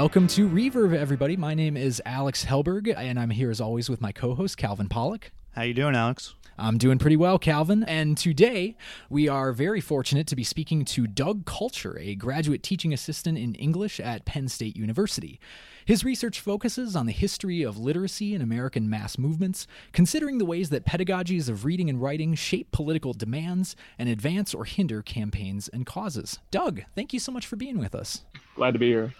Welcome to Reverb, everybody. My name is Alex Helberg, and I'm here as always with my co-host Calvin Pollock. How you doing, Alex? I'm doing pretty well, Calvin. And today we are very fortunate to be speaking to Doug Kulchar, a graduate teaching assistant in English at Penn State University. His research focuses on the history of literacy in American mass movements, considering the ways that pedagogies of reading and writing shape political demands and advance or hinder campaigns and causes. Doug, thank you so much for being with us. Glad to be here.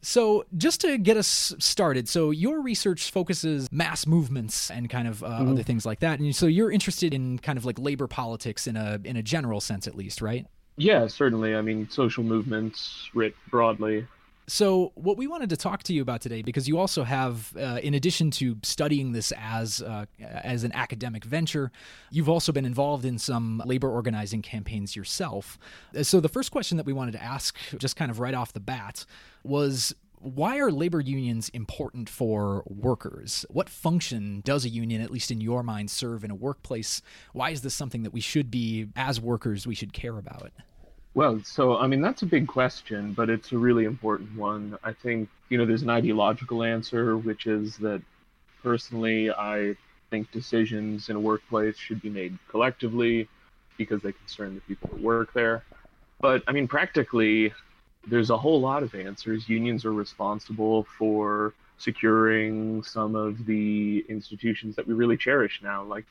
So, just to get us started, so your research focuses mass movements and kind of uh, mm-hmm. other things like that, and so you're interested in kind of like labor politics in a in a general sense, at least, right? Yeah, certainly. I mean, social movements writ broadly. So, what we wanted to talk to you about today, because you also have, uh, in addition to studying this as uh, as an academic venture, you've also been involved in some labor organizing campaigns yourself. So, the first question that we wanted to ask, just kind of right off the bat, was why are labor unions important for workers? What function does a union, at least in your mind, serve in a workplace? Why is this something that we should be, as workers, we should care about? Well, so I mean that's a big question, but it's a really important one. I think you know there's an ideological answer, which is that personally I think decisions in a workplace should be made collectively because they concern the people that work there. But I mean practically there's a whole lot of answers. Unions are responsible for securing some of the institutions that we really cherish now, like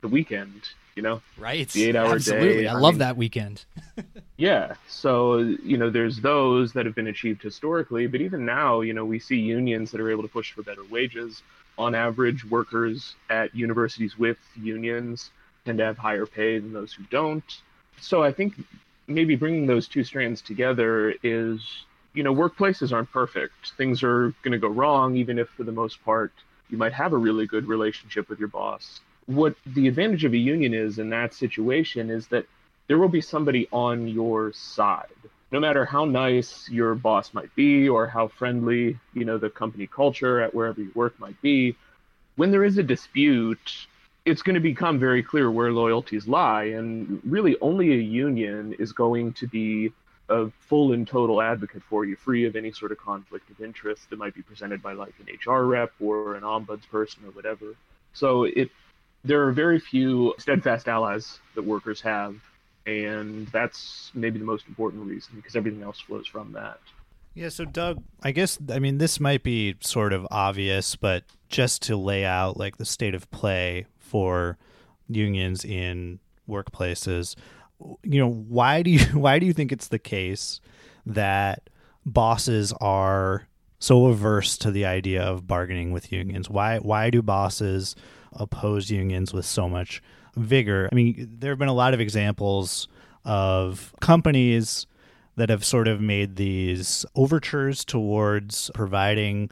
the weekend, you know? Right. The eight hour day. I, I love mean, that weekend. yeah. So, you know, there's those that have been achieved historically, but even now, you know, we see unions that are able to push for better wages. On average, workers at universities with unions tend to have higher pay than those who don't. So I think maybe bringing those two strands together is, you know, workplaces aren't perfect. Things are going to go wrong, even if for the most part you might have a really good relationship with your boss what the advantage of a union is in that situation is that there will be somebody on your side. No matter how nice your boss might be or how friendly you know the company culture at wherever you work might be when there is a dispute it's going to become very clear where loyalties lie and really only a union is going to be a full and total advocate for you free of any sort of conflict of interest that might be presented by like an hr rep or an ombudsperson or whatever. So it there are very few steadfast allies that workers have, and that's maybe the most important reason because everything else flows from that. Yeah, so Doug, I guess I mean this might be sort of obvious, but just to lay out like the state of play for unions in workplaces, you know, why do you why do you think it's the case that bosses are so averse to the idea of bargaining with unions? Why why do bosses oppose unions with so much vigor. I mean, there have been a lot of examples of companies that have sort of made these overtures towards providing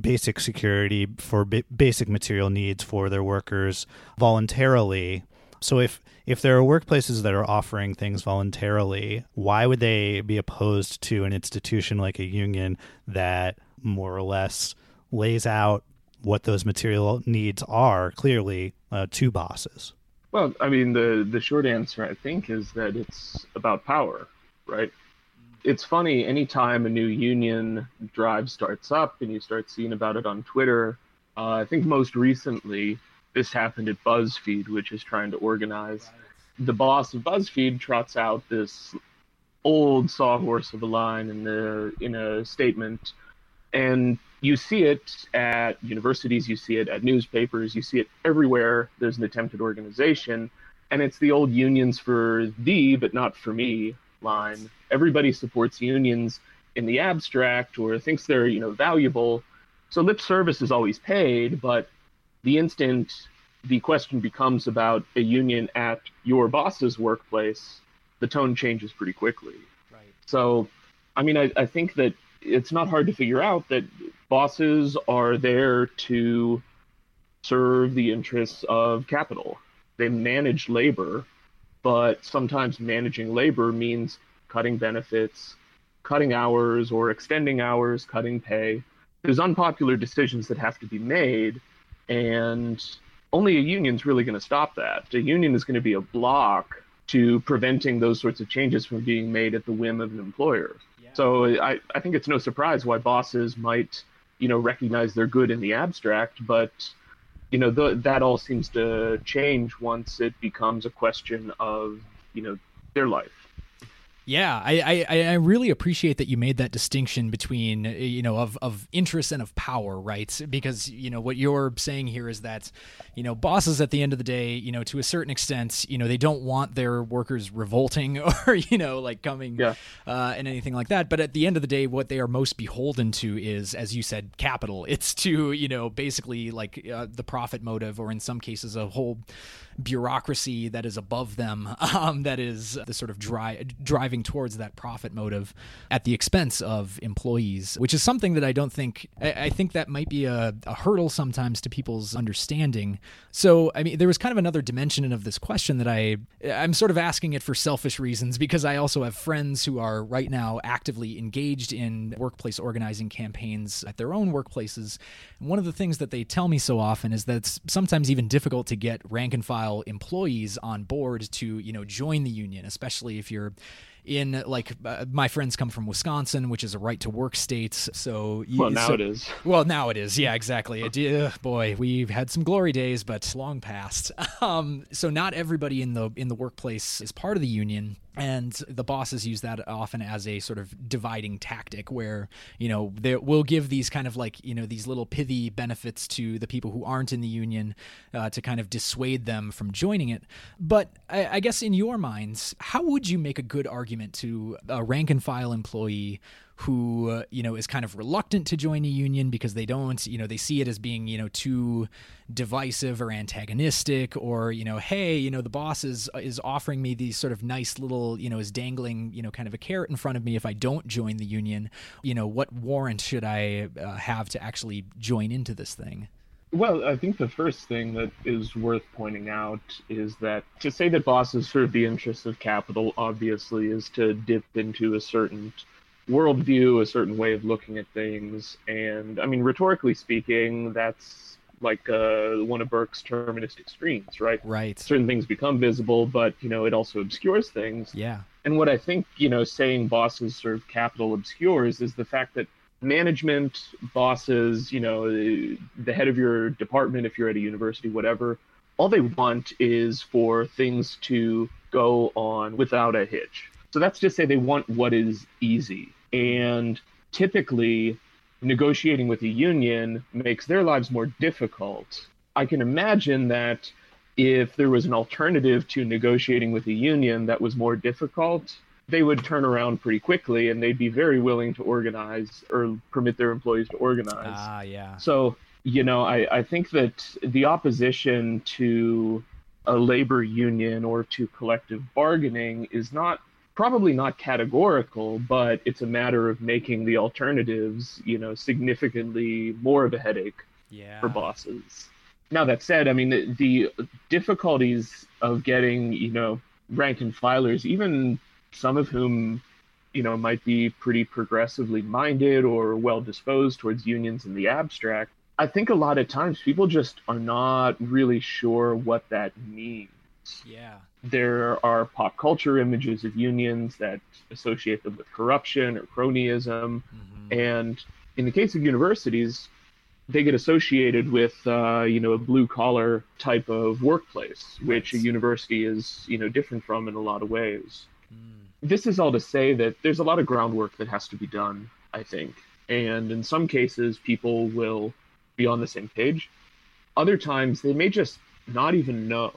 basic security for b- basic material needs for their workers voluntarily. So if if there are workplaces that are offering things voluntarily, why would they be opposed to an institution like a union that more or less lays out what those material needs are clearly uh, to bosses? Well, I mean, the the short answer I think is that it's about power, right? It's funny anytime a new union drive starts up and you start seeing about it on Twitter. Uh, I think most recently this happened at BuzzFeed, which is trying to organize. The boss of BuzzFeed trots out this old sawhorse of a line in the in a statement, and you see it at universities, you see it at newspapers, you see it everywhere. There's an attempted organization, and it's the old unions for thee, but not for me line. Everybody supports unions in the abstract or thinks they're, you know, valuable. So lip service is always paid, but the instant the question becomes about a union at your boss's workplace, the tone changes pretty quickly. Right. So, I mean, I, I think that it's not hard to figure out that bosses are there to serve the interests of capital. They manage labor, but sometimes managing labor means cutting benefits, cutting hours or extending hours, cutting pay. There's unpopular decisions that have to be made, and only a union's really going to stop that. A union is going to be a block to preventing those sorts of changes from being made at the whim of an employer. So I, I think it's no surprise why bosses might, you know, recognize they're good in the abstract, but you know, that all seems to change once it becomes a question of, you know, their life. Yeah, I, I, I really appreciate that you made that distinction between you know of of interest and of power, right? Because you know what you're saying here is that you know bosses at the end of the day, you know, to a certain extent, you know, they don't want their workers revolting or you know like coming yeah. uh, and anything like that. But at the end of the day, what they are most beholden to is, as you said, capital. It's to you know basically like uh, the profit motive, or in some cases, a whole bureaucracy that is above them, um, that is the sort of dri- driving towards that profit motive at the expense of employees, which is something that I don't think, I, I think that might be a, a, hurdle sometimes to people's understanding. So, I mean, there was kind of another dimension of this question that I, I'm sort of asking it for selfish reasons because I also have friends who are right now actively engaged in workplace organizing campaigns at their own workplaces. And one of the things that they tell me so often is that it's sometimes even difficult to get rank and file employees on board to you know join the union, especially if you're in like uh, my friends come from Wisconsin, which is a right to work state. So you, well, now so, it is. Well, now it is. Yeah, exactly. It, uh, boy, we've had some glory days, but long past. Um, so not everybody in the in the workplace is part of the union and the bosses use that often as a sort of dividing tactic where you know they will give these kind of like you know these little pithy benefits to the people who aren't in the union uh, to kind of dissuade them from joining it. But I, I guess in your minds how would you make a good argument to a rank and file employee who uh, you know is kind of reluctant to join a union because they don't you know they see it as being you know too divisive or antagonistic or you know hey you know the boss is is offering me these sort of nice little you know is dangling you know kind of a carrot in front of me if I don't join the union. You know what warrant should I uh, have to actually join into this thing? Well, I think the first thing that is worth pointing out is that to say that bosses serve the interests of capital obviously is to dip into a certain worldview, a certain way of looking at things. And I mean, rhetorically speaking, that's like uh, one of Burke's terministic screens, right? Right. Certain things become visible, but you know, it also obscures things. Yeah. And what I think, you know, saying bosses serve capital obscures is the fact that management, bosses, you know, the head of your department, if you're at a university, whatever, all they want is for things to go on without a hitch. So that's just say they want what is easy. And typically, negotiating with a union makes their lives more difficult. I can imagine that if there was an alternative to negotiating with a union that was more difficult, they would turn around pretty quickly and they'd be very willing to organize or permit their employees to organize. Ah, yeah. So, you know, I, I think that the opposition to a labor union or to collective bargaining is not probably not categorical, but it's a matter of making the alternatives, you know, significantly more of a headache yeah. for bosses. Now that said, I mean the, the difficulties of getting, you know, rank and filers, even some of whom, you know, might be pretty progressively minded or well disposed towards unions in the abstract. I think a lot of times people just are not really sure what that means. Yeah. There are pop culture images of unions that associate them with corruption or cronyism. Mm-hmm. And in the case of universities, they get associated with uh, you know a blue collar type of workplace, which a university is you know different from in a lot of ways. Mm. This is all to say that there's a lot of groundwork that has to be done, I think, and in some cases people will be on the same page. Other times they may just not even know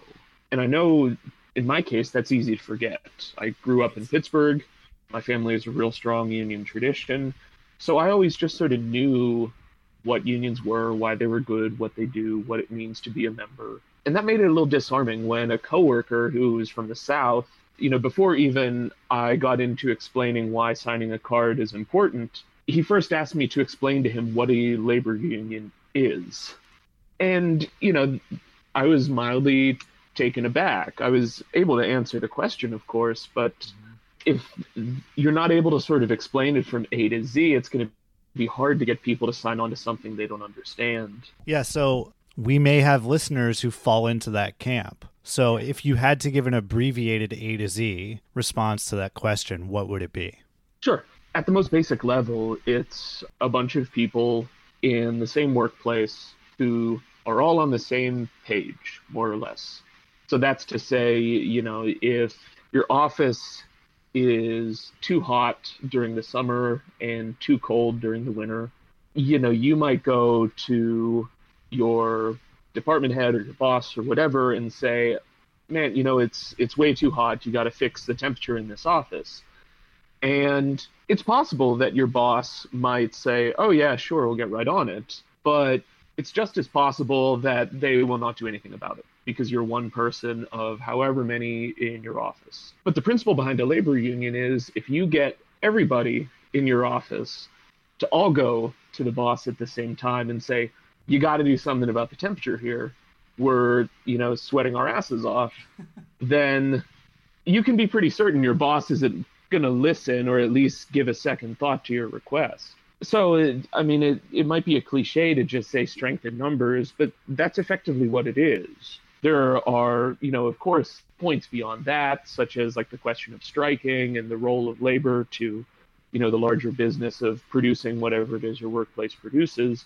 and I know in my case that's easy to forget. I grew up in Pittsburgh. My family has a real strong union tradition. So I always just sort of knew what unions were, why they were good, what they do, what it means to be a member. And that made it a little disarming when a coworker who was from the South, you know, before even I got into explaining why signing a card is important, he first asked me to explain to him what a labor union is. And, you know, I was mildly taken aback. I was able to answer the question, of course, but if you're not able to sort of explain it from A to Z, it's going to be hard to get people to sign on to something they don't understand. Yeah, so we may have listeners who fall into that camp. So if you had to give an abbreviated A to Z response to that question, what would it be? Sure. at the most basic level, it's a bunch of people in the same workplace who are all on the same page, more or less. So that's to say, you know, if your office is too hot during the summer and too cold during the winter, you know, you might go to your department head or your boss or whatever and say, "Man, you know, it's it's way too hot. You got to fix the temperature in this office." And it's possible that your boss might say, "Oh yeah, sure, we'll get right on it." But it's just as possible that they will not do anything about it because you're one person of however many in your office. But the principle behind a labor union is if you get everybody in your office to all go to the boss at the same time and say, you got to do something about the temperature here. We're, you know, sweating our asses off. then you can be pretty certain your boss isn't going to listen or at least give a second thought to your request. So, it, I mean, it, it might be a cliche to just say strength in numbers, but that's effectively what it is. There are, you know, of course, points beyond that, such as like the question of striking and the role of labor to, you know, the larger business of producing whatever it is your workplace produces.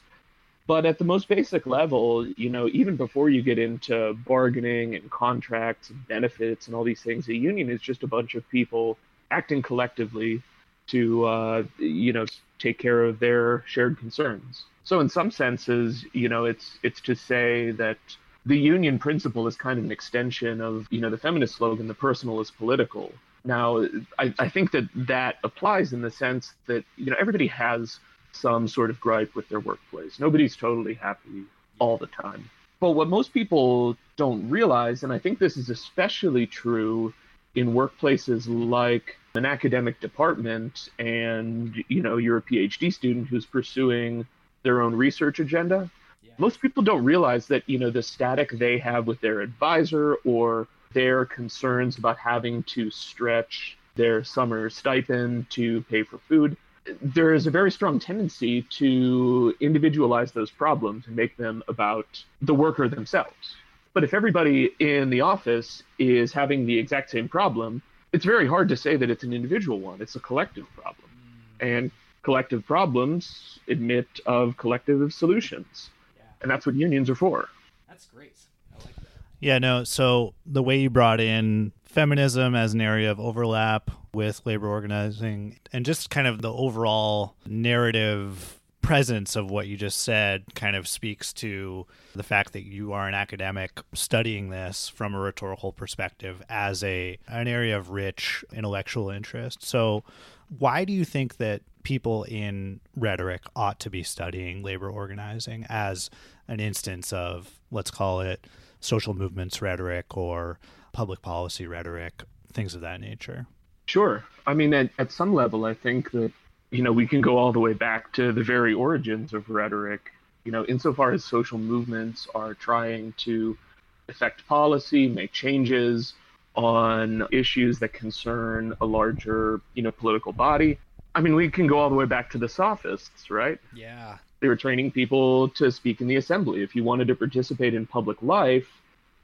But at the most basic level, you know, even before you get into bargaining and contracts and benefits and all these things, a union is just a bunch of people acting collectively to, uh, you know, take care of their shared concerns. So in some senses, you know, it's it's to say that the union principle is kind of an extension of, you know, the feminist slogan, "The personal is political." Now, I, I think that that applies in the sense that you know everybody has some sort of gripe with their workplace. Nobody's totally happy all the time. But what most people don't realize, and I think this is especially true in workplaces like an academic department and you know you're a phd student who's pursuing their own research agenda. Most people don't realize that you know the static they have with their advisor or their concerns about having to stretch their summer stipend to pay for food there is a very strong tendency to individualize those problems and make them about the worker themselves. But if everybody in the office is having the exact same problem, it's very hard to say that it's an individual one. It's a collective problem. And collective problems admit of collective solutions. Yeah. And that's what unions are for. That's great. I like that. Yeah, no, so the way you brought in feminism as an area of overlap with labor organizing and just kind of the overall narrative presence of what you just said kind of speaks to the fact that you are an academic studying this from a rhetorical perspective as a an area of rich intellectual interest. So why do you think that people in rhetoric ought to be studying labor organizing as an instance of let's call it social movements rhetoric or public policy rhetoric, things of that nature? Sure. I mean, at, at some level, I think that, you know, we can go all the way back to the very origins of rhetoric. You know, insofar as social movements are trying to affect policy, make changes on issues that concern a larger, you know, political body. I mean, we can go all the way back to the sophists, right? Yeah. They were training people to speak in the assembly. If you wanted to participate in public life,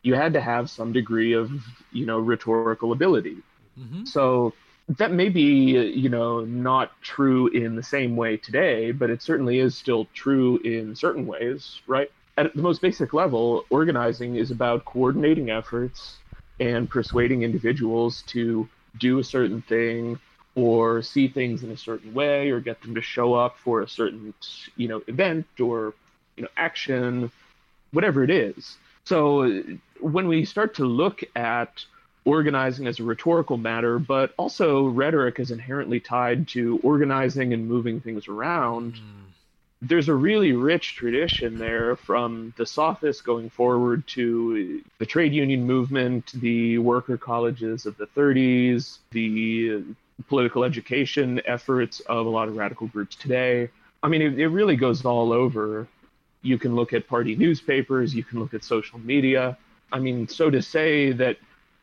you had to have some degree of you know rhetorical ability mm-hmm. so that may be you know not true in the same way today but it certainly is still true in certain ways right at the most basic level organizing is about coordinating efforts and persuading individuals to do a certain thing or see things in a certain way or get them to show up for a certain you know event or you know action whatever it is so when we start to look at organizing as a rhetorical matter, but also rhetoric is inherently tied to organizing and moving things around. Mm. There's a really rich tradition there from the sophists going forward to the trade union movement, the worker colleges of the 30s, the political education efforts of a lot of radical groups today. I mean, it, it really goes all over. You can look at party newspapers, you can look at social media. I mean, so to say that,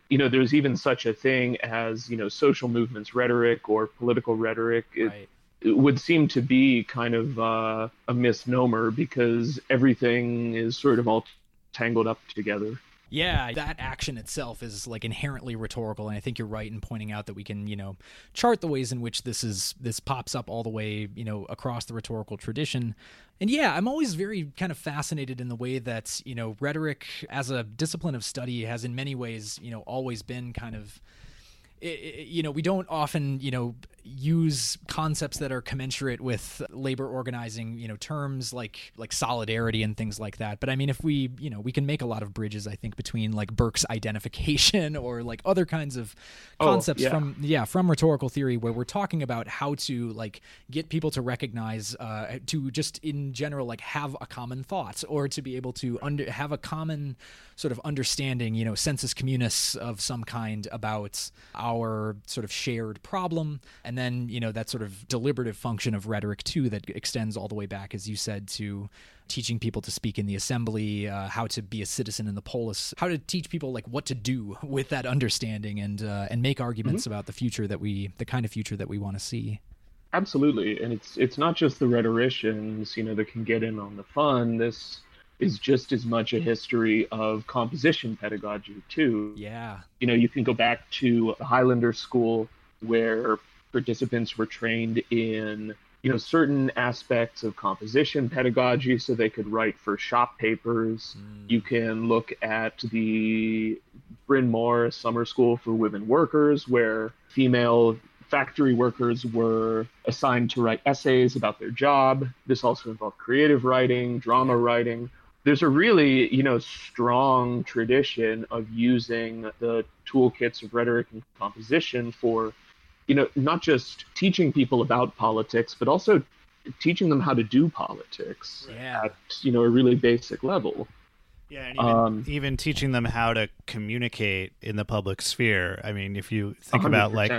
you know, there's even such a thing as, you know, social movements rhetoric or political rhetoric, right. it, it, would seem to be kind of uh, a misnomer because everything is sort of all tangled up together. Yeah, that action itself is like inherently rhetorical, and I think you're right in pointing out that we can, you know, chart the ways in which this is this pops up all the way, you know, across the rhetorical tradition. And yeah, I'm always very kind of fascinated in the way that, you know, rhetoric as a discipline of study has in many ways, you know, always been kind of you know, we don't often, you know, use concepts that are commensurate with labor organizing you know terms like like solidarity and things like that but i mean if we you know we can make a lot of bridges i think between like burke's identification or like other kinds of oh, concepts oh, yeah. from yeah from rhetorical theory where we're talking about how to like get people to recognize uh, to just in general like have a common thought or to be able to under have a common sort of understanding you know sensus communis of some kind about our sort of shared problem and then you know that sort of deliberative function of rhetoric too that extends all the way back as you said to teaching people to speak in the assembly uh, how to be a citizen in the polis how to teach people like what to do with that understanding and uh, and make arguments mm-hmm. about the future that we the kind of future that we want to see. Absolutely and it's it's not just the rhetoricians you know that can get in on the fun. This is just as much a history of composition pedagogy too. Yeah. You know you can go back to the highlander school where participants were trained in you know certain aspects of composition pedagogy so they could write for shop papers. Mm. you can look at the bryn mawr summer school for women workers where female factory workers were assigned to write essays about their job. This also involved creative writing drama writing. There's a really you know strong tradition of using the toolkits of rhetoric and composition for you know, not just teaching people about politics, but also teaching them how to do politics yeah. at you know a really basic level. Yeah, and even, um, even, teaching them how to communicate in the public sphere. I mean, if you think 100%. about like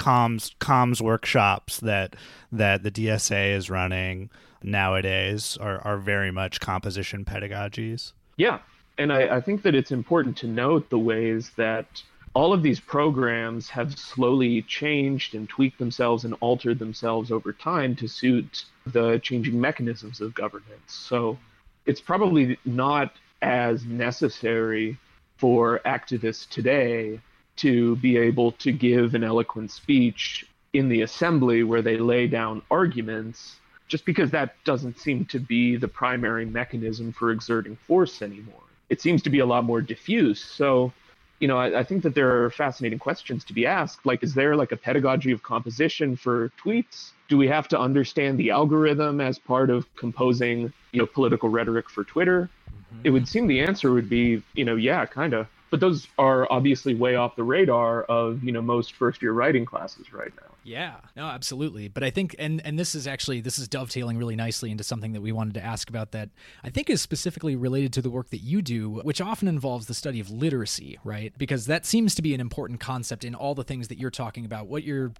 comms comms workshops that that the DSA is running nowadays are are very much composition pedagogies. Yeah, and I, I think that it's important to note the ways that all of these programs have slowly changed and tweaked themselves and altered themselves over time to suit the changing mechanisms of governance. So it's probably not as necessary for activists today to be able to give an eloquent speech in the assembly where they lay down arguments just because that doesn't seem to be the primary mechanism for exerting force anymore. It seems to be a lot more diffuse. So you know, I, I, think that there are fascinating questions to be asked. Like, is there like a pedagogy of composition for tweets? Do we have to understand the algorithm as part of composing, you know, political rhetoric for Twitter? Mm-hmm. It would seem the answer would be, you know, yeah, kind of. But those are obviously way off the radar of, you know, most first year writing classes right now. Yeah, no, absolutely. But I think, and and this is actually this is dovetailing really nicely into something that we wanted to ask about that I think is specifically related to the work that you do, which often involves the study of literacy, right? Because that seems to be an important concept in all the things that you're talking about. What you're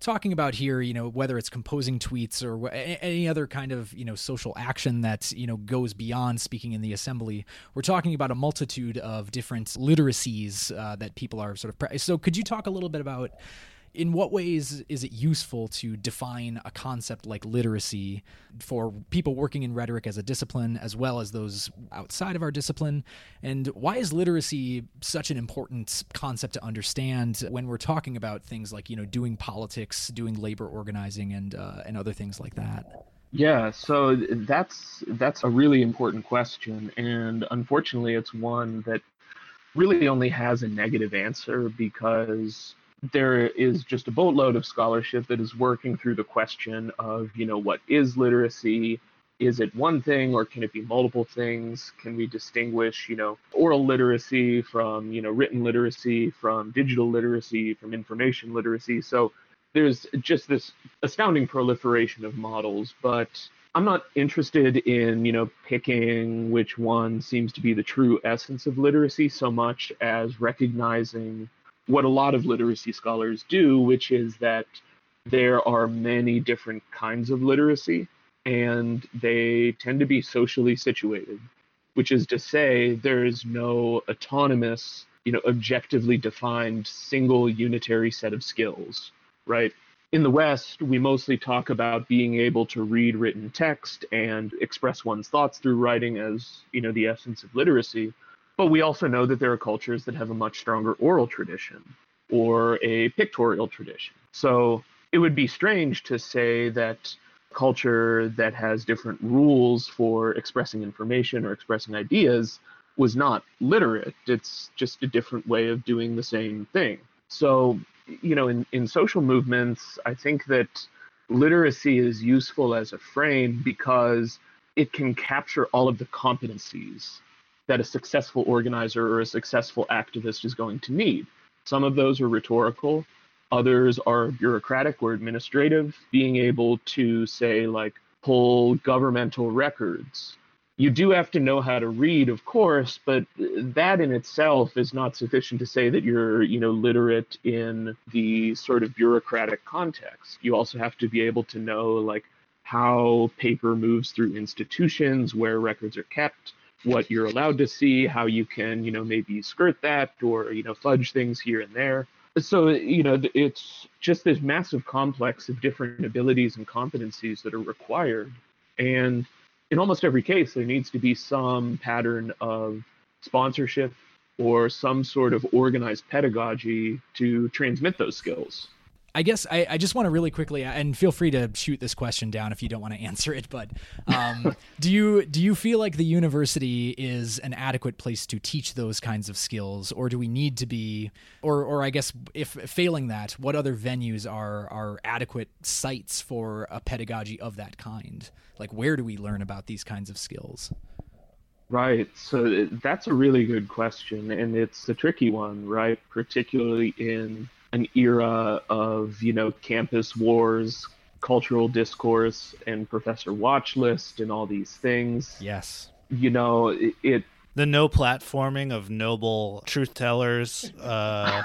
talking about here, you know, whether it's composing tweets or any other kind of, you know, social action that, you know, goes beyond speaking in the assembly, we're talking about a multitude of different literacies uh, that people are sort of. so, could you talk a little bit about in what ways is it useful to define a concept like literacy for people working in rhetoric as a discipline as well as those outside of our discipline? And why is literacy such an important concept to understand when we're talking about things like you know doing politics doing labor organizing and uh, and other things like that? Yeah so that's that's a really important question and unfortunately it's one that really only has a negative answer because there is just a boatload of scholarship that is working through the question of, you know, what is literacy? Is it one thing or can it be multiple things? Can we distinguish, you know, oral literacy from, you know, written literacy, from digital literacy, from information literacy? So there's just this astounding proliferation of models, but I'm not interested in, you know, picking which one seems to be the true essence of literacy so much as recognizing what a lot of literacy scholars do, which is that there are many different kinds of literacy and they tend to be socially situated, which is to say, there is no autonomous, you know, objectively defined single unitary set of skills, right? In the West, we mostly talk about being able to read written text and express one's thoughts through writing as, you know, the essence of literacy But we also know that there are cultures that have a much stronger oral tradition or a pictorial tradition. So it would be strange to say that culture that has different rules for expressing information or expressing ideas was not literate. It's just a different way of doing the same thing. So, you know, in, in social movements, I think that literacy is useful as a frame because it can capture all of the competencies that a successful organizer or a successful activist is going to need. Some of those are rhetorical, others are bureaucratic or administrative, being able to say, like, pull governmental records. You do have to know how to read, of course, but that in itself is not sufficient to say that you're, you know, literate in the sort of bureaucratic context. You also have to be able to know, like, how paper moves through institutions, where records are kept, what you're allowed to see, how you can, you know, maybe skirt that or, you know, fudge things here and there. So, you know, it's just this massive complex of different abilities and competencies that are required. And in almost every case, there needs to be some pattern of sponsorship or some sort of organized pedagogy to transmit those skills. I guess I, I just want to really quickly, and feel free to shoot this question down if you don't want to answer it. But um, do you do you feel like the university is an adequate place to teach those kinds of skills, or do we need to be, or or I guess if failing that, what other venues are are adequate sites for a pedagogy of that kind? Like where do we learn about these kinds of skills? Right. So that's a really good question, and it's a tricky one, right? Particularly in an era of you know campus wars cultural discourse and professor watch list and all these things yes you know it, it the no platforming of noble truth tellers uh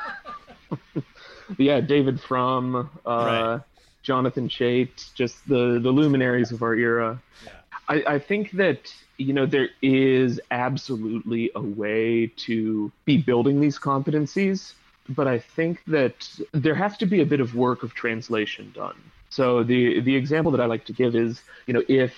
yeah david frum uh right. jonathan chait just the the luminaries of our era yeah. I, I think that you know there is absolutely a way to be building these competencies but I think that there has to be a bit of work of translation done. So the the example that I like to give is, you know, if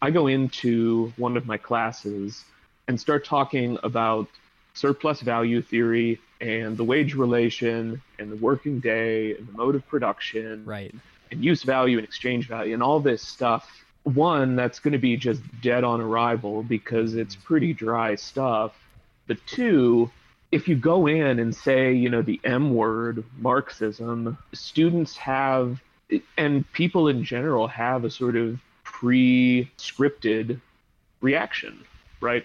I go into one of my classes and start talking about surplus value theory and the wage relation and the working day and the mode of production right. and use value and exchange value and all this stuff one that's going to be just dead on arrival because it's pretty dry stuff but two if you go in and say, you know, the M word, Marxism, students have, and people in general have a sort of pre scripted reaction, right?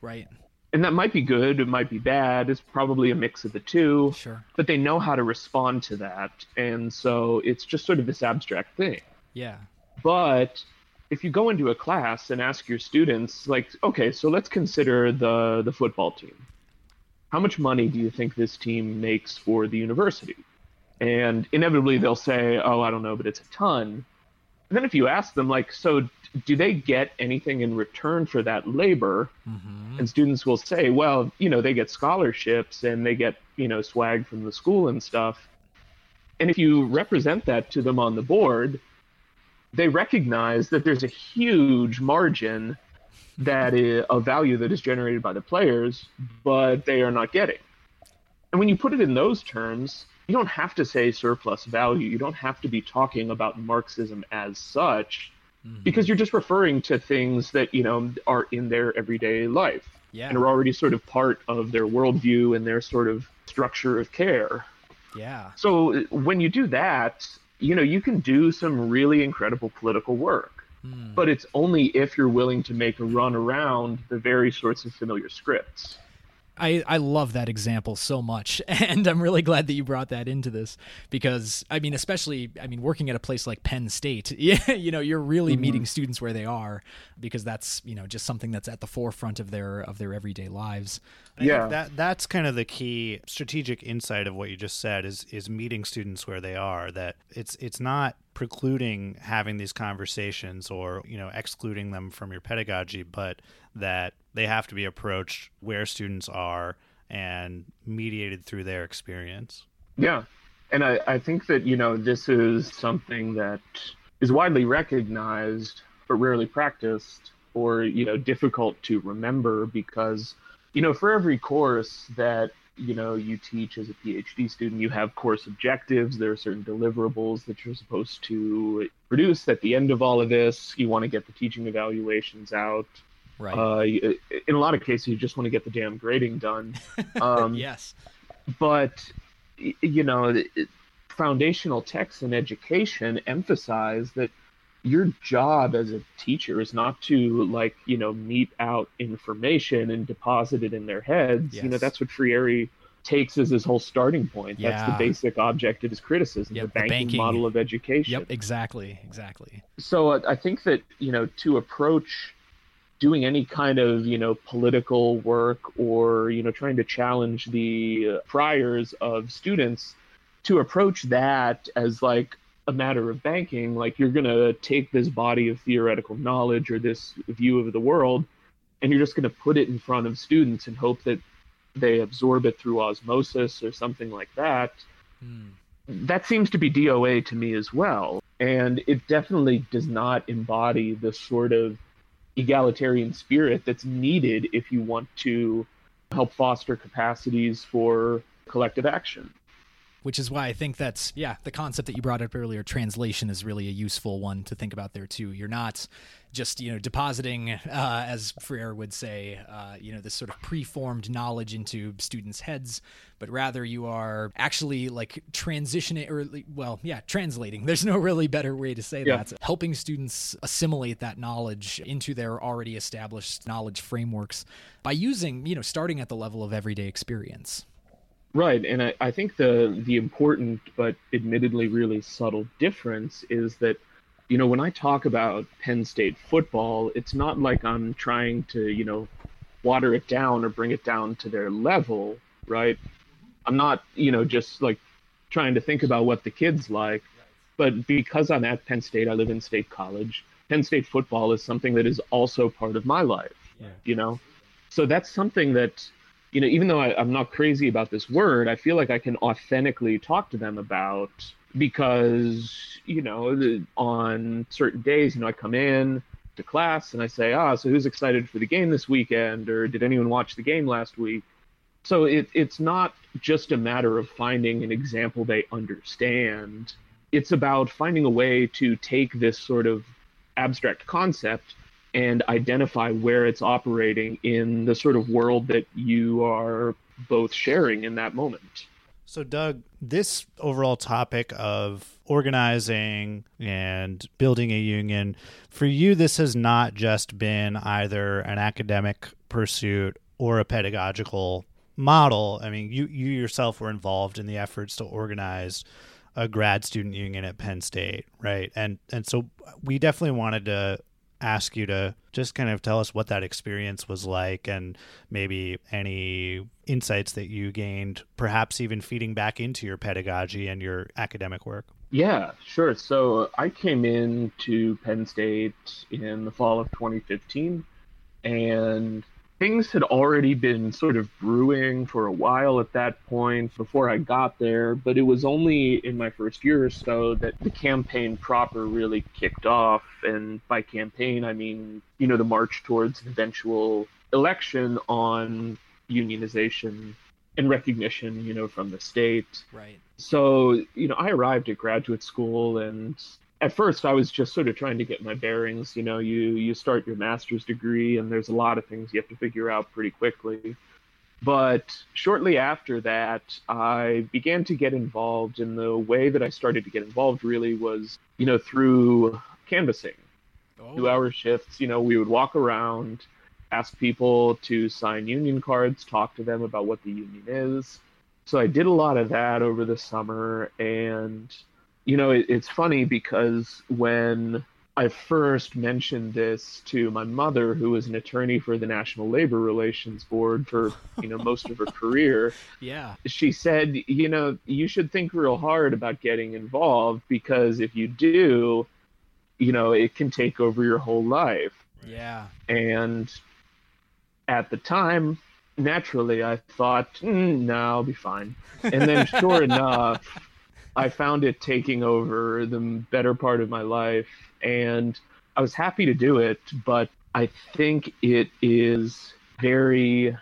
Right. And that might be good, it might be bad, it's probably a mix of the two. Sure. But they know how to respond to that. And so it's just sort of this abstract thing. Yeah. But if you go into a class and ask your students, like, okay, so let's consider the the football team how much money do you think this team makes for the university? And inevitably they'll say, oh, I don't know, but it's a ton. And then if you ask them, like, so do they get anything in return for that labor? Mm-hmm. And students will say, well, you know, they get scholarships and they get, you know, swag from the school and stuff. And if you represent that to them on the board, they recognize that there's a huge margin that is a value that is generated by the players, but they are not getting. And when you put it in those terms, you don't have to say surplus value. You don't have to be talking about Marxism as such, mm-hmm. because you're just referring to things that you know are in their everyday life yeah. and are already sort of part of their worldview and their sort of structure of care. Yeah. So when you do that, you know, you can do some really incredible political work. Hmm. But it's only if you're willing to make a run around the very sorts of familiar scripts. I, I love that example so much and i'm really glad that you brought that into this because i mean especially i mean working at a place like penn state you know you're really mm-hmm. meeting students where they are because that's you know just something that's at the forefront of their of their everyday lives yeah that that's kind of the key strategic insight of what you just said is is meeting students where they are that it's it's not precluding having these conversations or you know excluding them from your pedagogy but that they have to be approached where students are and mediated through their experience. Yeah. And I, I think that, you know, this is something that is widely recognized but rarely practiced or, you know, difficult to remember because you know, for every course that you know you teach as a PhD student, you have course objectives. There are certain deliverables that you're supposed to produce at the end of all of this. You want to get the teaching evaluations out. Right. Uh, in a lot of cases, you just want to get the damn grading done. Um, yes. But you know, foundational texts in education emphasize that your job as a teacher is not to like you know mete out information and deposit it in their heads. Yes. you know that's what freire takes as his whole starting point. Yeah. that's the basic object of his criticism yep, the, banking the, banking model of education. yep exactly exactly. So uh, i think that you know to approach doing any kind of you know political work or you know trying to challenge the uh, priors of students to approach that as like a matter of banking like you're going to take this body of theoretical knowledge or this view of the world and you're just going to put it in front of students and hope that they absorb it through osmosis or something like that mm. that seems to be doa to me as well and it definitely does not embody the sort of egalitarian spirit that's needed if you want to help foster capacities for collective action which is why I think that's yeah the concept that you brought up earlier. Translation is really a useful one to think about there too. You're not just you know depositing, uh, as Freire would say, uh, you know this sort of preformed knowledge into students' heads, but rather you are actually like transitioning or well yeah translating. There's no really better way to say yeah. that. Helping students assimilate that knowledge into their already established knowledge frameworks by using you know starting at the level of everyday experience. Right, and I, I think the the important but admittedly really subtle difference is that, you know, when I talk about Penn State football, it's not like I'm trying to, you know, water it down or bring it down to their level, right? I'm not, you know, just like trying to think about what the kids like, but because I'm at Penn State, I live in State College. Penn State football is something that is also part of my life, yeah. you know. So that's something that you know, even though I, I'm not crazy about this word, I feel like I can authentically talk to them about because you know on certain days you know i come in to class and i say ah so who's excited for the game this weekend? Or did anyone watch the game last week? So it, it's not just a matter of finding an example they understand. It's about finding a way to take this sort of abstract concept and identify where it's operating in the sort of world that you are both sharing in that moment. So, Doug, this overall topic of organizing and building a union, for you, this has not just been either an academic pursuit or a pedagogical model. I mean, you, you yourself were involved in the efforts to organize a grad student union at Penn State, right? And and so we definitely wanted to ask you to just kind of tell us what that experience was like and maybe any insights that you gained, perhaps even feeding back into your pedagogy and your academic work. Yeah, sure. So I came in to Penn State in the fall of 2015 and things had already been sort of brewing for a while at that point before I got there, but it was only in my first year or so that the campaign proper really kicked off. And by campaign, I mean, you know, the march towards an eventual election on unionization and recognition, you know, from the state. Right. So, you know, I arrived at graduate school and at first I was just sort of trying to get my bearings. You know, you you start your master's degree and there's a lot of things you have to figure out pretty quickly. But shortly after that, I began to get involved. And the way that I started to get involved really was, you know, through canvassing, oh. two-hour shifts. You know, we would walk around, ask people to sign union cards, talk to them about what the union is. So I did a lot of that over the summer, and you know, it, it's funny because when I first mentioned this to my mother, who was an attorney for the National Labor Relations Board for you know most of her career. Yeah, she said, you know, you should think real hard about getting involved because if you do, you know, it can take over your whole life. Yeah, and at the time, naturally, I thought, mm, no, I'll be fine. And then, sure enough. I found it taking over the better part of my life, and I was happy to do it. But I think it is very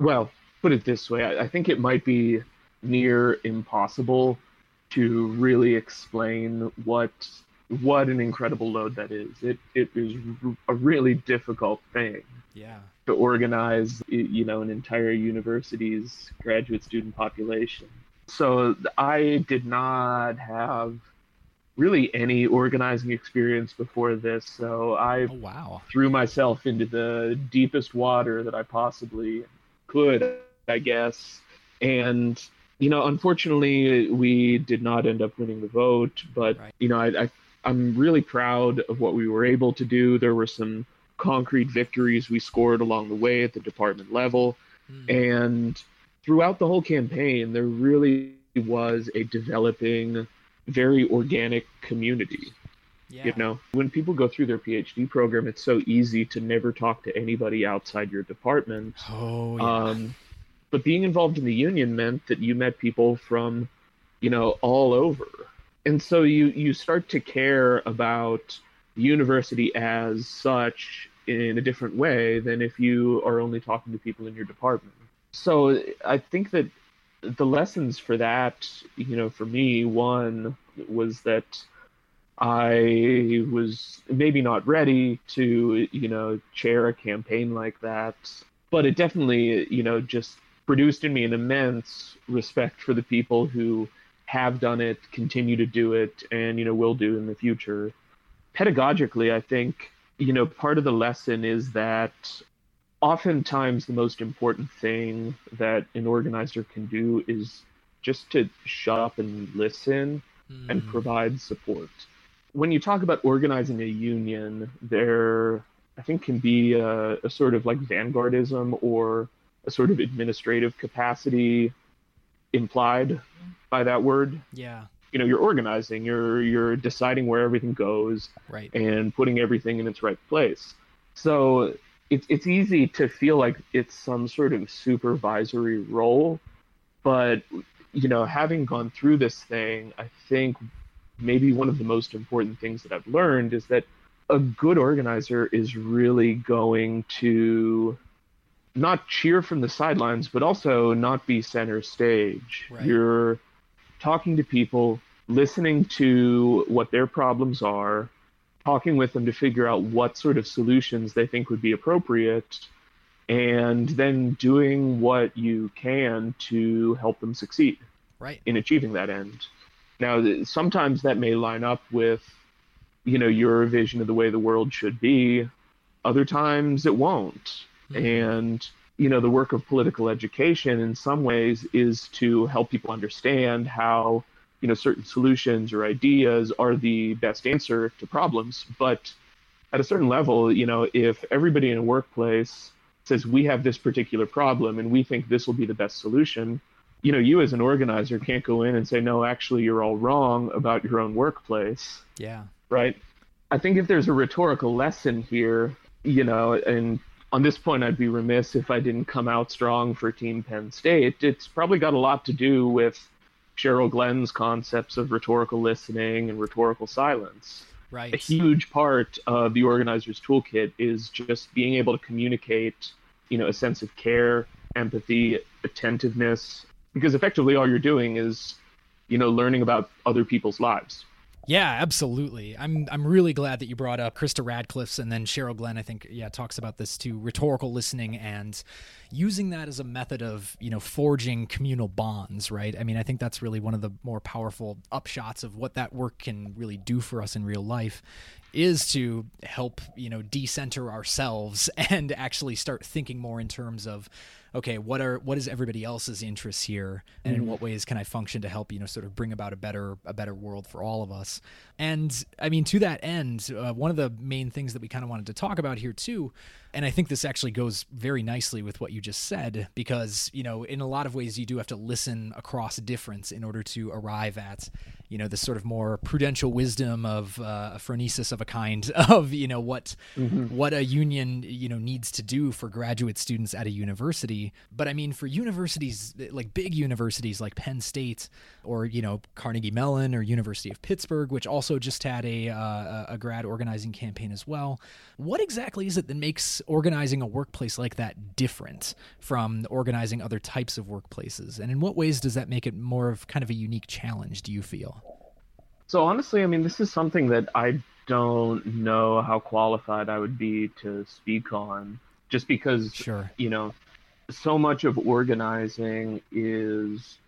Well, put it this way I, I think it might be near impossible to really explain what what an incredible load that is. It it is a really difficult thing. Yeah. To organize, you know, an entire university's graduate student population. So I did not have really any organizing experience before this. So I oh, wow. threw myself into the deepest water that I possibly could, I guess. And you know, unfortunately, we did not end up winning the vote. But right. you know, I, I I'm really proud of what we were able to do. There were some concrete victories we scored along the way at the department level. Mm. And throughout the whole campaign, there really was a developing, very organic community. Yeah. You know, when people go through their PhD program, it's so easy to never talk to anybody outside your department. Oh, yeah. Um, but being involved in the union meant that you met people from, you know, all over and so you you start to care about the university as such in a different way than if you are only talking to people in your department. So I think that the lessons for that, you know, for me, one was that I was maybe not ready to, you know, chair a campaign like that, but it definitely, you know, just produced in me an immense respect for the people who have done it, continue to do it, and you know will do in the future. Pedagogically, I think you know part of the lesson is that oftentimes the most important thing that an organizer can do is just to shut up and listen mm. and provide support. When you talk about organizing a union, there I think can be a, a sort of like vanguardism or a sort of administrative capacity implied by that word. Yeah. You know, you're organizing, you're you're deciding where everything goes, right, and putting everything in its right place. So it's it's easy to feel like it's some sort of supervisory role, but you know, having gone through this thing, I think maybe one of the most important things that I've learned is that a good organizer is really going to not cheer from the sidelines, but also not be center stage. Right. You're talking to people, listening to what their problems are, talking with them to figure out what sort of solutions they think would be appropriate, and then doing what you can to help them succeed right. in achieving that end. Now, sometimes that may line up with, you know, your vision of the way the world should be. Other times it won't. Mm-hmm. And you know the work of political education in some ways is to help people understand how you know certain solutions or ideas are the best answer to problems. But at a certain level you know if everybody in a workplace says we have this particular problem and we think this will be the best solution you know you as an organizer can't go in and say no actually you're all wrong about your own workplace. Yeah. Right? I think if there's a rhetorical lesson here you know and on this point, I'd be remiss if I didn't come out strong for Team Penn State. It's probably got a lot to do with Cheryl Glenn's concepts of rhetorical listening and rhetorical silence. Right. A huge part of the organizer's toolkit is just being able to communicate, you know, a sense of care, empathy, attentiveness, because effectively all you're doing is, you know, learning about other people's lives. Yeah, absolutely. I'm I'm really glad that you brought up Krista Ratcliffe's and then Cheryl Glenn. I think yeah talks about this too, rhetorical listening and using that as a method of you know forging communal bonds. Right. I mean, I think that's really one of the more powerful upshots of what that work can really do for us in real life is to help you know decenter ourselves and actually start thinking more in terms of okay what are what is everybody else's interests here and mm-hmm. in what ways can i function to help you know sort of bring about a better a better world for all of us and i mean to that end uh, one of the main things that we kind of wanted to talk about here too and I think this actually goes very nicely with what you just said, because, you know, in a lot of ways, you do have to listen across difference in order to arrive at, you know, this sort of more prudential wisdom of uh, a phronesis of a kind of, you know, what, mm-hmm. what a union, you know, needs to do for graduate students at a university. But I mean, for universities, like big universities like Penn State or, you know, Carnegie Mellon or University of Pittsburgh, which also just had a, uh, a grad organizing campaign as well, what exactly is it that makes makes organizing a workplace like that different from organizing other types of workplaces? And in what ways does that make it more of kind of a unique challenge, do you feel? So, honestly, I mean, this is something that I don't know how qualified I would be to speak on, just because, sure. you know, so much of organizing is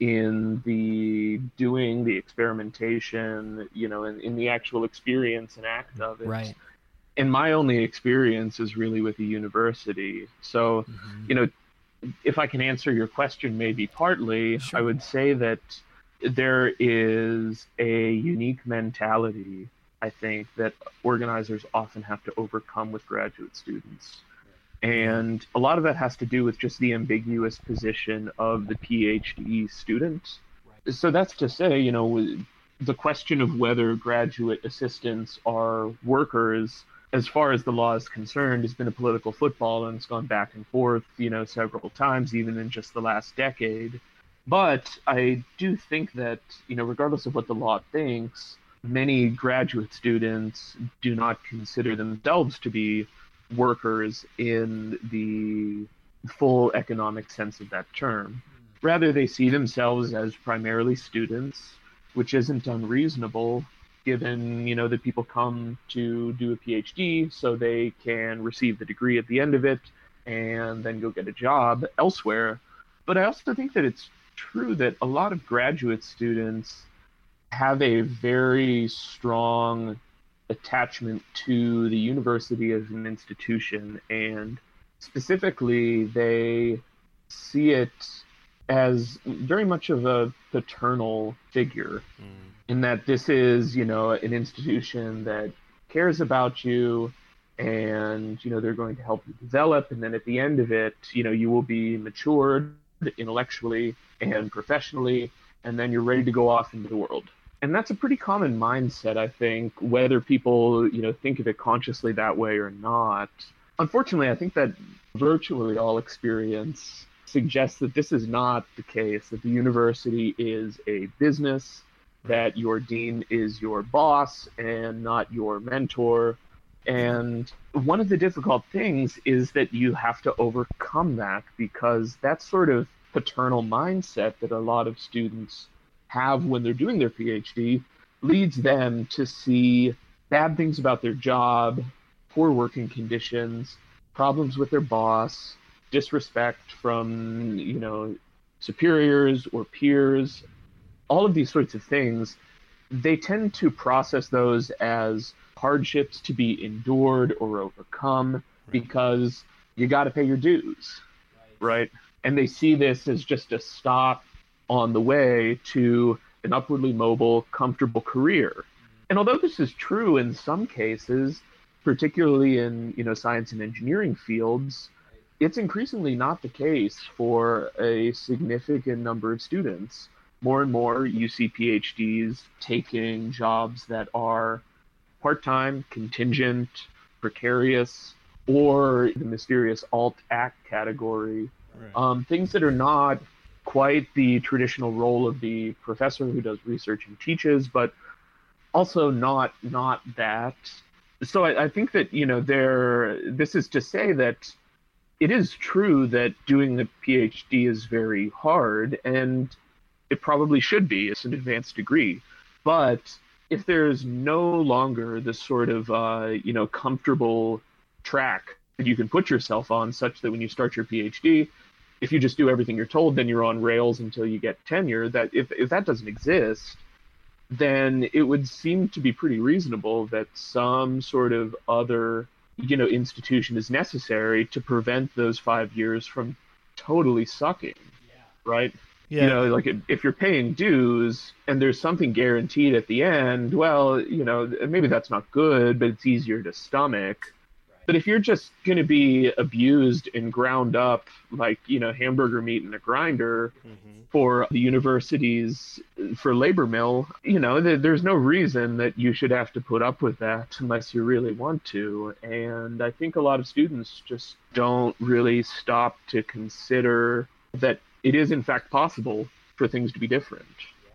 in the doing the experimentation you know in, in the actual experience and act of it right and my only experience is really with the university so mm-hmm. you know if i can answer your question maybe partly sure. i would say that there is a unique mentality i think that organizers often have to overcome with graduate students and a lot of that has to do with just the ambiguous position of the PhD student. So that's to say, you know, the question of whether graduate assistants are workers, as far as the law is concerned, has been a political football and it's gone back and forth, you know, several times, even in just the last decade. But I do think that, you know, regardless of what the law thinks, many graduate students do not consider themselves to be workers in the full economic sense of that term. Rather, they see themselves as primarily students, which isn't unreasonable given you know that people come to do a phd so they can receive the degree at the end of it and then go get a job elsewhere. But i also think that it's true that a lot of graduate students have a very strong attachment to the university as an institution, and specifically, they see it as very much of a paternal figure, mm. in that this is, you know, an institution that cares about you and you know they're going to help you develop. And then at the end of it you know you will be matured intellectually and professionally and then you're ready to go off into the world. And that's a pretty common mindset i think whether people you know think of it consciously that way or not. Unfortunately i think that virtually all experience suggests that this is not the case that the university is a business that your dean is your boss and not your mentor. And one of the difficult things is that you have to overcome that because that sort of paternal mindset that a lot of students have when they're doing their PhD leads them to see bad things about their job, poor working conditions, problems with their boss, disrespect from, you know, superiors or peers, all of these sorts of things. They tend to process those as hardships to be endured or overcome because you got to pay your dues, right? And they see this as just a stop on the way to an upwardly mobile, comfortable career. And although this is true in some cases, particularly in you know science and engineering fields, it's increasingly not the case for a significant number of students. More and more, you see PhDs taking jobs that are part-time, contingent, precarious, or the mysterious alt act category. Right. Um, things that are not quite the traditional role of the professor who does research and teaches, but also not not that. So I, I think that you know there. This is to say that it is true that doing the PhD is very hard, and it probably should be. It's an advanced degree, but if there's no longer this sort of uh, you know comfortable track that you can put yourself on, such that when you start your PhD, if you just do everything you're told, then you're on rails until you get tenure. That if if that doesn't exist, then it would seem to be pretty reasonable that some sort of other you know institution is necessary to prevent those five years from totally sucking yeah. right yeah. you know like if you're paying dues and there's something guaranteed at the end well you know maybe that's not good but it's easier to stomach but if you're just going to be abused and ground up like, you know, hamburger meat in a grinder mm-hmm. for the university's for labor mill, you know, th- there's no reason that you should have to put up with that unless you really want to. And I think a lot of students just don't really stop to consider that it is in fact possible for things to be different.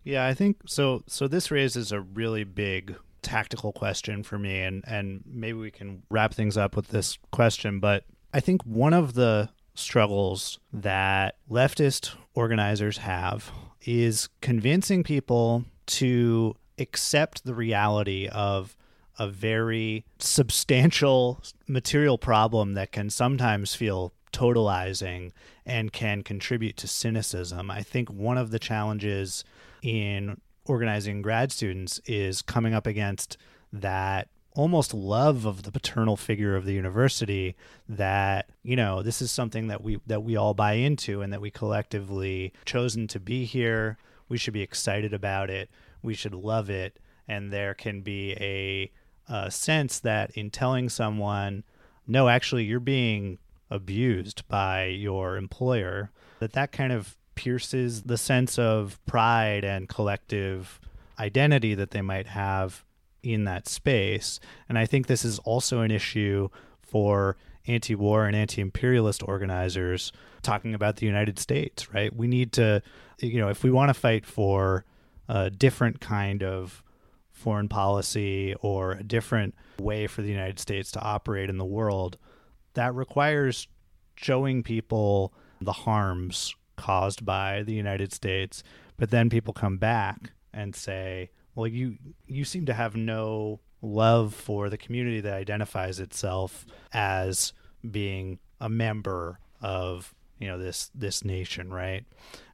Yeah, I think so so this raises a really big tactical question for me, and and maybe we can wrap things up with this question. But I think one of the struggles that leftist organizers have is convincing people to accept the reality of a very substantial material problem that can sometimes feel totalizing and can contribute to cynicism. I think one of the challenges in organizing grad students is coming up against that almost love of the paternal figure of the university that you know this is something that we that we all buy into and that we collectively chosen to be here. We should be excited about it. We should love it. And there can be a, a sense that in telling someone no actually you're being abused by your employer that that kind of pierces the sense of pride and collective identity that they might have in that space. And I think this is also an issue for anti war and anti imperialist organizers talking about the United States, right? We need to, you know, if we want to fight for a different kind of foreign policy or a different way for the United States to operate in the world, that requires showing people the harms caused by the United States. But then people come back and say, well, you you seem to have no love for the community that identifies itself as being a member of you know this this nation, right?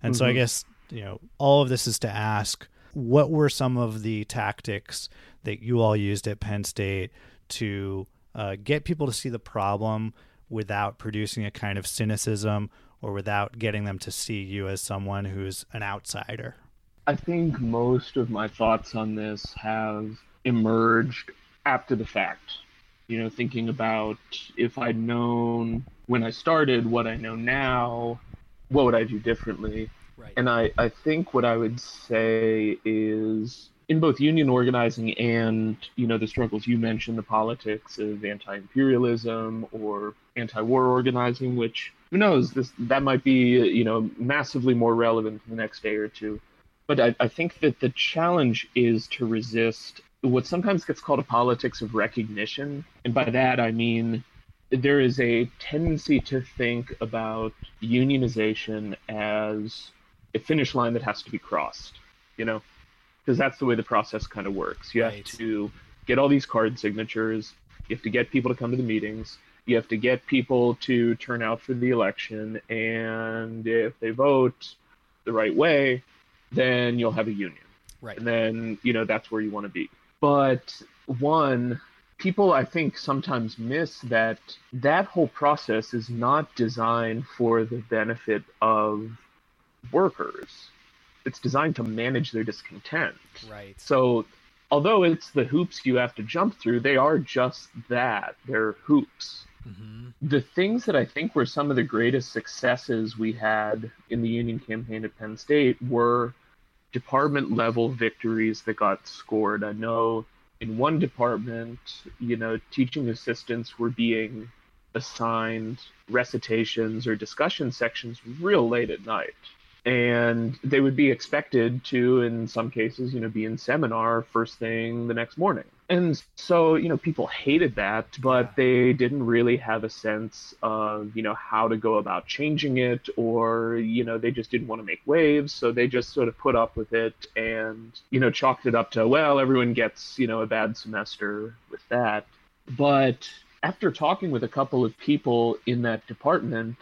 And mm-hmm. so I mm-hmm. guess you know all of this is to ask what were some of the tactics that you all used at Penn State to uh, get people to see the problem without producing a kind of cynicism or without getting them to see you as someone who's an outsider? I think most of my thoughts on this have emerged after the fact. You know, thinking about if I'd known when I started what I know now, what would I do differently? Right. And I, I think what I would say is in both union organizing and you know the struggles you mentioned the politics of anti-imperialism or anti-war organizing which who knows this that might be you know massively more relevant in the next day or two. But I, I think that the challenge is to resist what sometimes gets called a politics of recognition. And by that i mean there is a tendency to think about unionization as a finish line that has to be crossed you know because that's the way the process kind of works. You right. have to get all these card signatures. You have to get people to come to the meetings you have to get people to turn out for the election and if they vote the right way then you'll have a union. Right. And then you know that's where you want to be. But one people i think sometimes miss that that whole process is not designed for the benefit of workers. It's designed to manage their discontent. Right. So although it's the hoops you have to jump through they are just that. They're hoops Mm-hmm. The things that I think were some of the greatest successes we had in the union campaign at Penn State were department level victories that got scored. I know in one department, you know, teaching assistants were being assigned recitations or discussion sections real late at night and they would be expected to in some cases you know be in seminar first thing the next morning and so you know people hated that but they didn't really have a sense of you know how to go about changing it or you know they just didn't want to make waves so they just sort of put up with it and you know chalked it up to well everyone gets you know a bad semester with that. But after talking with a couple of people in that department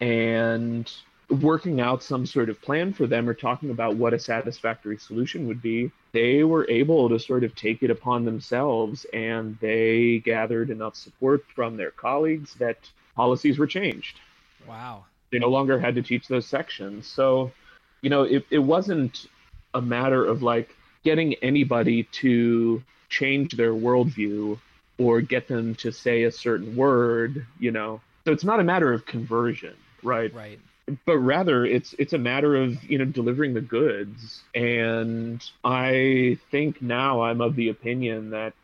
and working out some sort of plan for them or talking about what a satisfactory solution would be, they were able to sort of take it upon themselves and they gathered enough support from their colleagues that policies were changed. Wow. They no longer had to teach those sections. So, you know, it, it wasn't a matter of like getting anybody to change their worldview or get them to say a certain word, you know. So it's not a matter of conversion, right? Right but rather it's it's a matter of you know delivering the goods. And i think now i'm of the opinion that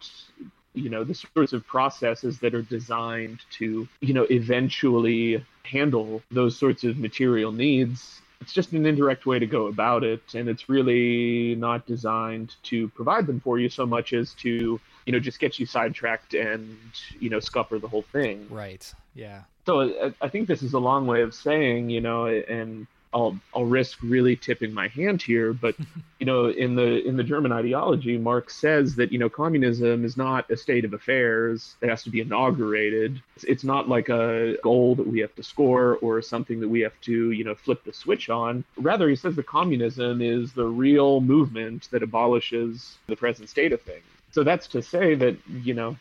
you know the sorts of processes that are designed to you know eventually handle those sorts of material needs it's just an indirect way to go about it. And it's really not designed to provide them for you so much as to you know just get you sidetracked and you know scupper the whole thing. Right. Yeah so I, I think this is a long way of saying you know and I'll I'll risk really tipping my hand here, but you know, in the in the German ideology, Marx says that you know communism is not a state of affairs that has to be inaugurated. It's, it's not like a goal that we have to score or something that we have to you know flip the switch on. Rather, he says that communism is the real movement that abolishes the present state of things. So that's to say that you know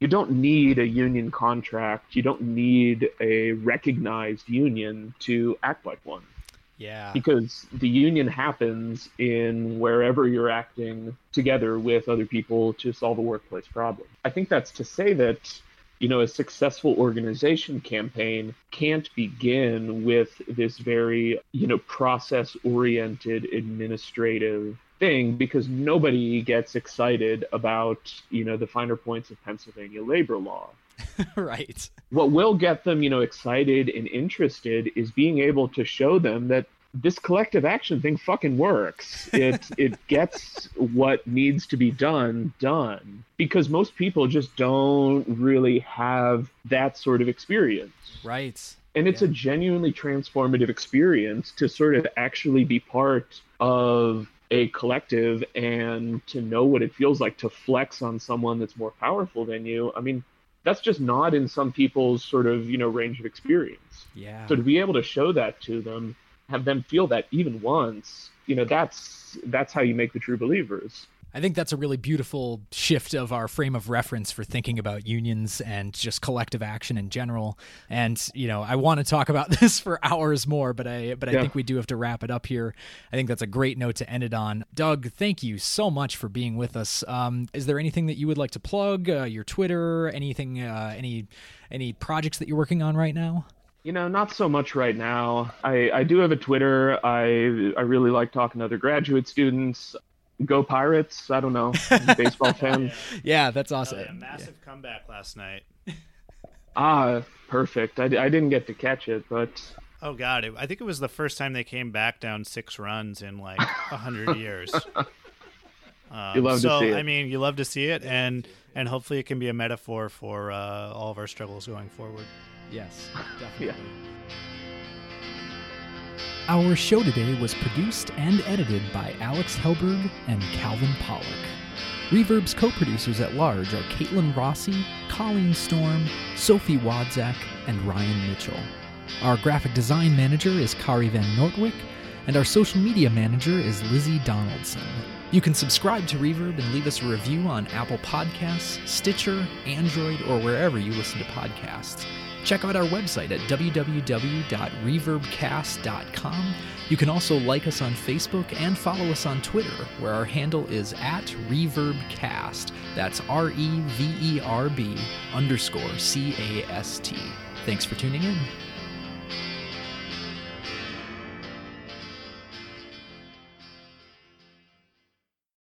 you don't need a union contract. You don't need a recognized union to act like one. Yeah. Because the union happens in wherever you're acting together with other people to solve a workplace problem. I think that's to say that you know, a successful organization campaign can't begin with this very, you know, process oriented administrative thing because nobody gets excited about, you know, the finer points of Pennsylvania labor law. right. What will get them, you know, excited and interested is being able to show them that this collective action thing fucking works. It it gets what needs to be done done because most people just don't really have that sort of experience. Right. And it's yeah. a genuinely transformative experience to sort of actually be part of a collective and to know what it feels like to flex on someone that's more powerful than you. I mean, that's just not in some people's sort of, you know, range of experience. Yeah. So to be able to show that to them, have them feel that even once, you know, that's that's how you make the true believers. I think that's a really beautiful shift of our frame of reference for thinking about unions and just collective action in general. And you know, I want to talk about this for hours more, but I but I yeah. think we do have to wrap it up here. I think that's a great note to end it on. Doug, thank you so much for being with us. Um, is there anything that you would like to plug? Uh, your Twitter? Anything? Uh, any any projects that you're working on right now? You know, not so much right now. I, I do have a Twitter. I I really like talking to other graduate students. Go Pirates! I don't know, baseball fan. Yeah, that's awesome. Oh, yeah, massive yeah. comeback last night. ah, perfect. I, I didn't get to catch it, but oh god, it, I think it was the first time they came back down six runs in like a hundred years. Um, you love so, to see it. I mean, you love to see it, and and hopefully it can be a metaphor for uh, all of our struggles going forward. Yes, definitely. yeah. Our show today was produced and edited by Alex Helberg and Calvin Pollock. Reverb's co producers at large are Caitlin Rossi, Colleen Storm, Sophie Wadzak, and Ryan Mitchell. Our graphic design manager is Kari Van Nortwick, and our social media manager is Lizzie Donaldson. You can subscribe to Reverb and leave us a review on Apple Podcasts, Stitcher, Android, or wherever you listen to podcasts. Check out our website at www.reverbcast.com. You can also like us on Facebook and follow us on Twitter, where our handle is at ReverbCast. That's R E V E R B underscore C A S T. Thanks for tuning in.